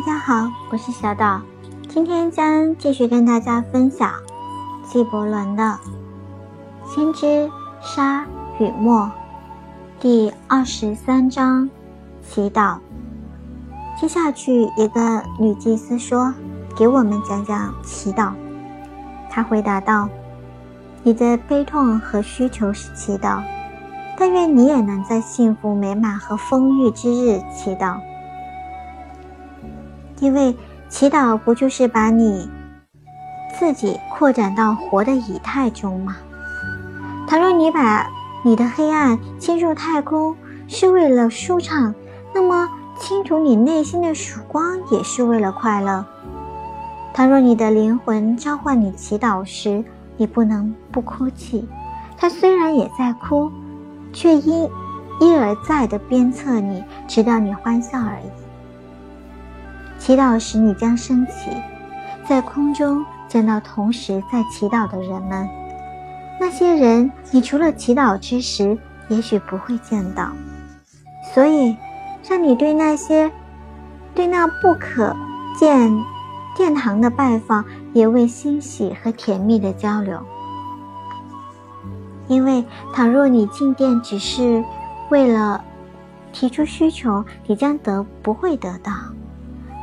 大家好，我是小岛，今天将继续跟大家分享纪伯伦的《先知沙与墨》第二十三章祈祷。接下去，一个女祭司说：“给我们讲讲祈祷。”他回答道：“你的悲痛和需求是祈祷，但愿你也能在幸福美满和丰裕之日祈祷。”因为祈祷不就是把你自己扩展到活的以太中吗？倘若你把你的黑暗倾入太空是为了舒畅，那么倾吐你内心的曙光也是为了快乐。倘若你的灵魂召唤你祈祷时，你不能不哭泣。它虽然也在哭，却因一而再地鞭策你，直到你欢笑而已。祈祷时，你将升起，在空中见到同时在祈祷的人们。那些人，你除了祈祷之时，也许不会见到。所以，让你对那些对那不可见殿堂的拜访，也为欣喜和甜蜜的交流。因为，倘若你进殿只是为了提出需求，你将得不会得到。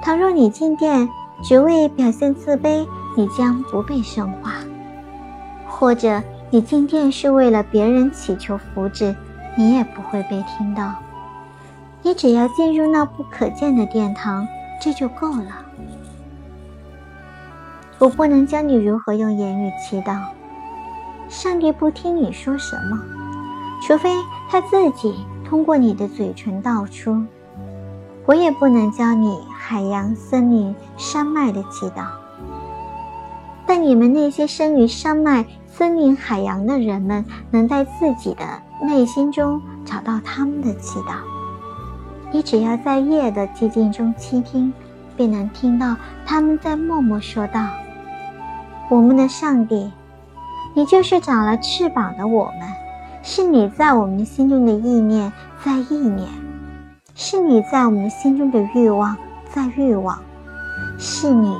倘若你进殿只为表现自卑，你将不被圣化；或者你进殿是为了别人祈求福祉，你也不会被听到。你只要进入那不可见的殿堂，这就够了。我不能教你如何用言语祈祷，上帝不听你说什么，除非他自己通过你的嘴唇道出。我也不能教你海洋、森林、山脉的祈祷，但你们那些生于山脉、森林、海洋的人们，能在自己的内心中找到他们的祈祷。你只要在夜的寂静中倾听，便能听到他们在默默说道：“我们的上帝，你就是长了翅膀的我们，是你在我们心中的意念，在意念。”是你在我们心中的欲望，在欲望；是你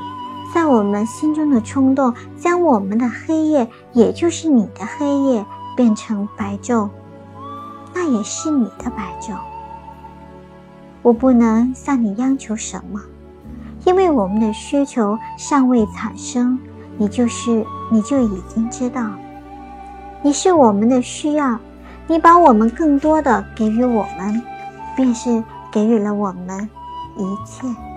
在我们心中的冲动，将我们的黑夜，也就是你的黑夜，变成白昼。那也是你的白昼。我不能向你央求什么，因为我们的需求尚未产生，你就是你就已经知道，你是我们的需要，你把我们更多的给予我们。便是给予了我们一切。